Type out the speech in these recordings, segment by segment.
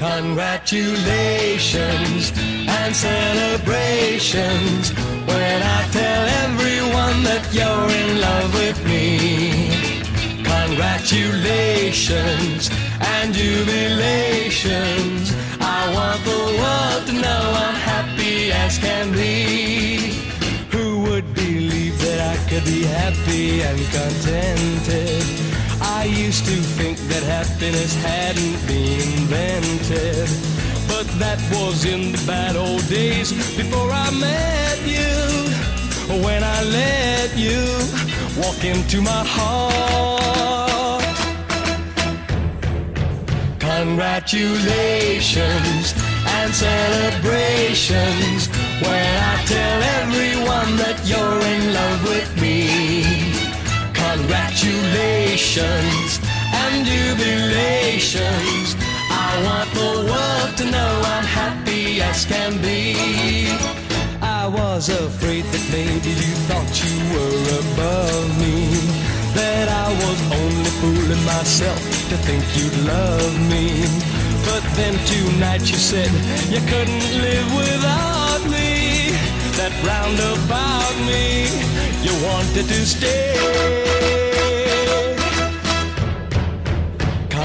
Congratulations and celebrations when I tell everyone that you're in love with me. Congratulations and jubilations. I want the world to know I'm happy as can be. Who would believe that I could be happy and contented? I used to think that happiness hadn't been invented. But that was in the bad old days before I met you. When I let you walk into my heart. Congratulations and celebrations when I tell everyone that you're in love with me. Congratulations and jubilations. I want the world to know I'm happy as can be. I was afraid that maybe you thought you were above me. That I was only fooling myself to think you'd love me. But then tonight you said you couldn't live without me. That round about me, you wanted to stay.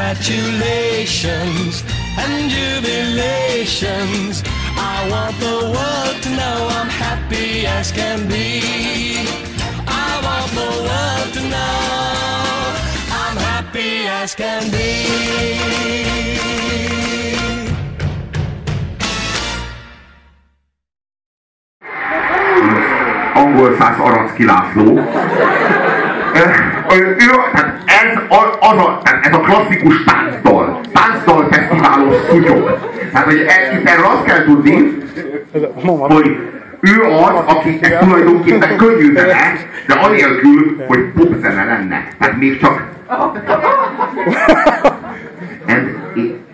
Congratulations and jubilations. I want the world to know I'm happy as can be. I want the world to know I'm happy as can be. angol száz Aracki László. Ö, ő, tehát ez a, az a, tehát ez a klasszikus táncdal. Táncdal fesztiválos szutyok. Tehát, hogy e, itt erről azt kell tudni, hogy ő az, aki ez tulajdonképpen könnyű zene, de anélkül, hogy popzene lenne. Hát még csak... Ez,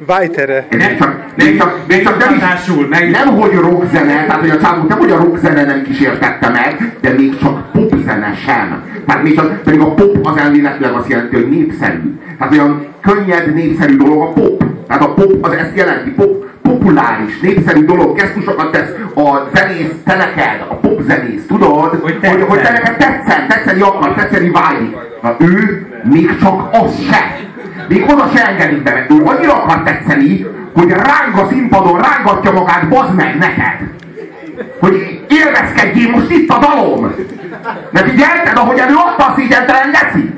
Vájtere. nem csak, nem csak, nem csak nem, Hatásul, meg- nem, hogy rockzene, tehát hogy a csávunk nem, hogy a rockzene nem kísértette meg, de még csak popzene sem. Tehát még csak, pedig a pop az elméletileg azt jelenti, hogy népszerű. Tehát olyan könnyed, népszerű dolog a pop. Tehát a pop az ezt jelenti, pop, populáris, népszerű dolog, gesztusokat tesz a zenész, te neked, a popzenész, tudod? Hogy hogy, hogy te neked tetszen, tetszeni akar, tetszeni vágyik. Na ő még csak az se. Még oda se engedik be, mert ő annyira akar tetszeni, hogy ráng a színpadon, rángatja magát, bazd meg neked. Hogy élvezkedjél, most itt a dalom. De figyelted, ahogy elő adta a szégyentelen geci?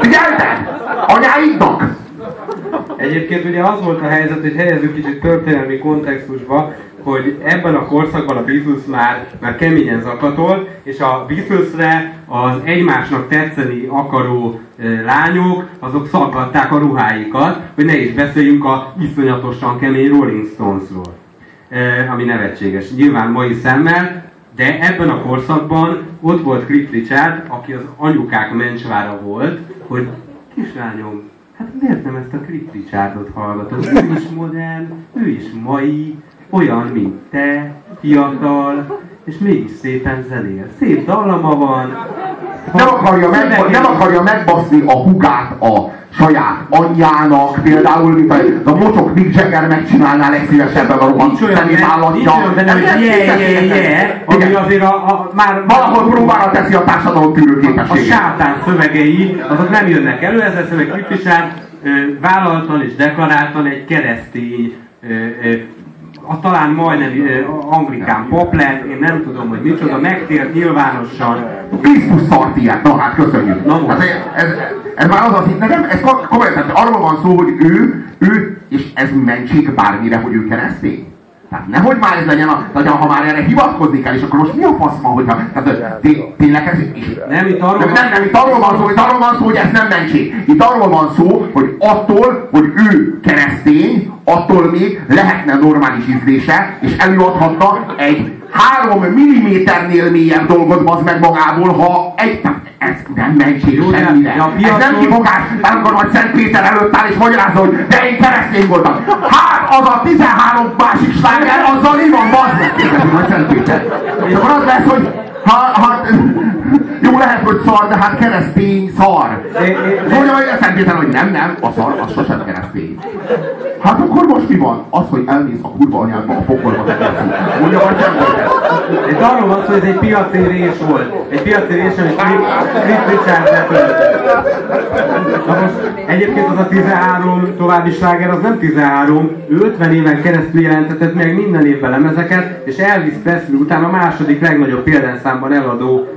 Figyelted? Anyáidnak? Egyébként ugye az volt a helyzet, hogy helyezzük kicsit történelmi kontextusba, hogy ebben a korszakban a Beatles már, már keményen zakatol, és a Beatlesre az egymásnak tetszeni akaró e, lányok, azok szaggatták a ruháikat, hogy ne is beszéljünk a iszonyatosan kemény Rolling Stonesról, e, ami nevetséges. Nyilván mai szemmel, de ebben a korszakban ott volt Cliff Richard, aki az anyukák mencsvára volt, hogy kislányom, hát miért nem ezt a Cliff Richardot hallgatod? Ő is modern, ő is mai, olyan, mint te, fiatal, és mégis szépen zenél. Szép dallama van. Nem akarja, meg, nem akarja megbaszni a hugát a saját anyjának, például, mint a, a mocsok Mick Jagger megcsinálná legszívesebben a rohadt Nincs olyan, zenét benne, állatja. nincs olyan je, je, je, ami azért a, a már Valahol próbára teszi a társadalom tűrő a sátán szövegei, azok nem jönnek elő, ezzel Richard ö, vállaltan és deklaráltan egy keresztény, a talán majdnem anglikán lett, én nem tudom, hogy micsoda, megtért nyilvánosan, Krisztus szart ilyet, na hát köszönjük. Na most. Hát ez, ez, ez már az az, hogy nekem, ez kom- komolyan, tehát arról van szó, hogy ő, ő, és ez mentség bármire, hogy ő keresztény. Tehát nehogy már ez legyen, a, tehát ha már erre hivatkozni kell, és akkor most mi a fasz van, hogyha, tehát té, tényleg ez, nem, itt arról, nem, nem, nem, itt arról van szó, itt arról van szó, hogy ez nem mentség. Itt arról van szó, hogy attól, hogy ő keresztény, attól még lehetne normális ízlése, és előadhatna egy három milliméternél mélyebb dolgot az meg magából, ha egy, ez nem mentség semmire. Ez nem kifogás, amikor majd Szent Péter előtt áll és magyarázol, hogy de én keresztény voltam. Hát az a 13 másik sláger, azzal mi van, bazd meg, Szent Péter. És akkor az lesz, hogy ha, ha, jó lehet, hogy szar, de hát keresztény szar. Mondja a Szent Péter, hogy nem, nem, a szar, az sosem keresztény. Hát akkor most mi van? Az, hogy elmész a kurva anyádba, a pokolba tekersz. Mondja majd Szent Péter. Itt arról van szó, hogy ez egy piaci rés volt. Egy piaci rés, amit Cliff Richard. Na most egyébként az a 13 további sláger, az nem 13, ő 50 éven keresztül jelentetett meg minden évben lemezeket, és Elvis Presley után a második legnagyobb példányszámban eladó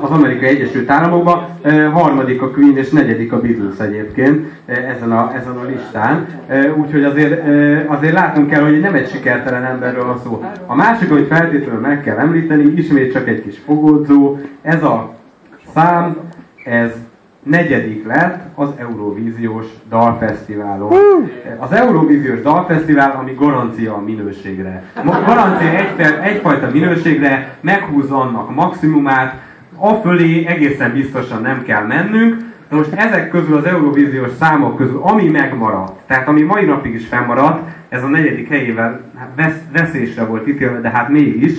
az Amerikai Egyesült Államokban, harmadik a Queen és negyedik a Beatles egyébként ezen a, ezen a listán. Úgyhogy azért, azért látnunk kell, hogy nem egy sikertelen emberről van szó. A másik, hogy feltétlenül meg kell említeni, ismét csak egy kis fogódzó, ez a szám, ez negyedik lett az Eurovíziós Dalfesztiválon. Az Eurovíziós Dalfesztivál, ami garancia a minőségre. Garancia egy, egyfajta minőségre, meghúzza annak maximumát, afölé egészen biztosan nem kell mennünk, most ezek közül az Eurovíziós számok közül, ami megmaradt, tehát ami mai napig is fennmaradt, ez a negyedik helyével hát vesz, veszésre volt ítélve, de hát mégis,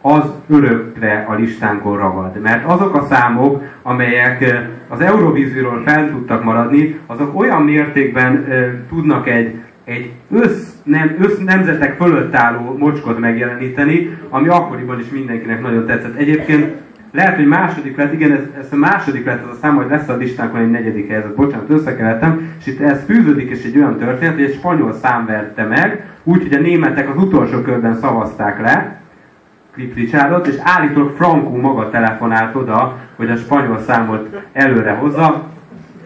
az örökre a listánkon ragad. Mert azok a számok, amelyek az Eurovízióról fel tudtak maradni, azok olyan mértékben tudnak egy, egy össz, nem, össz nemzetek fölött álló mocskot megjeleníteni, ami akkoriban is mindenkinek nagyon tetszett. Egyébként lehet, hogy második lett, igen, ez, ez a második lett az a szám, hogy lesz a listánkon egy negyedik helyzet, bocsánat, összekeltem, és itt ez fűződik, és egy olyan történet, hogy egy spanyol szám verte meg, úgyhogy a németek az utolsó körben szavazták le, Cliff Richardot, és állítólag Franco maga telefonált oda, hogy a spanyol számot előre hozza.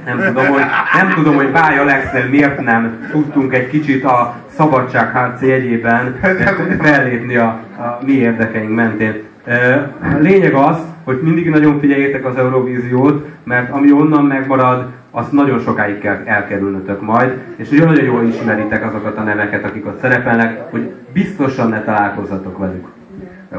Nem tudom, hogy, nem tudom, hogy Báj Alexnél miért nem tudtunk egy kicsit a szabadságharc jegyében fellépni a, a mi érdekeink mentén. Lényeg az, hogy mindig nagyon figyeljétek az Eurovíziót, mert ami onnan megmarad, azt nagyon sokáig kell elkerülnötök majd, és nagyon jól ismeritek azokat a neveket, akik ott szerepelnek, hogy biztosan ne találkozzatok velük.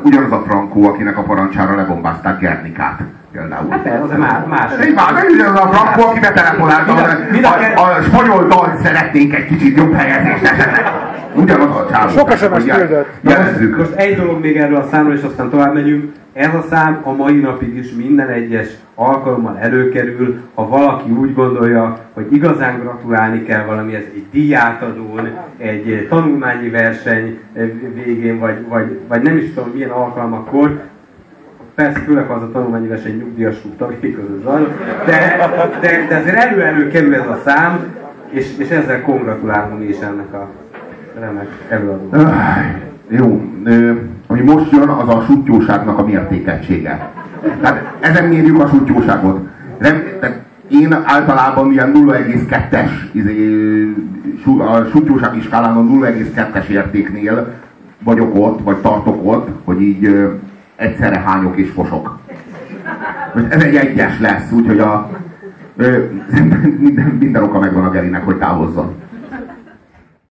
Ugyanaz a Frankó, akinek a parancsára lebombázták Gernikát. Például. Hát az a más. Én már ugyanaz a Frankó, aki betelefonált, a, a, a, a spanyol dalt szeretnénk egy kicsit jobb helyezést esetleg. Ugyanaz a csávó. Sok SMS küldött. Most, most egy dolog még erről a számról, és aztán tovább megyünk. Ez a szám a mai napig is minden egyes alkalommal előkerül, ha valaki úgy gondolja, hogy igazán gratulálni kell valami, ez egy díjátadón, egy tanulmányi verseny végén, vagy, vagy, vagy nem is tudom milyen alkalmakkor, persze főleg az a tanulmányi verseny nyugdíjas tagjai között zajlott, de, de, de azért elő-elő kerül ez a szám, és, és ezzel kongratulálunk is ennek a remek előadónak. Jó, ami most jön, az a sutyóságnak a mértékegysége. Tehát ezen mérjük a sutyóságot. Nem, én általában ilyen 0,2-es izé, a sutyósági skálán a 0,2-es értéknél vagyok ott, vagy tartok ott, hogy így egyszerre hányok és fosok. Most ez egy egyes lesz, úgyhogy a, ö, minden, minden oka megvan a Gerinek, hogy távozzon.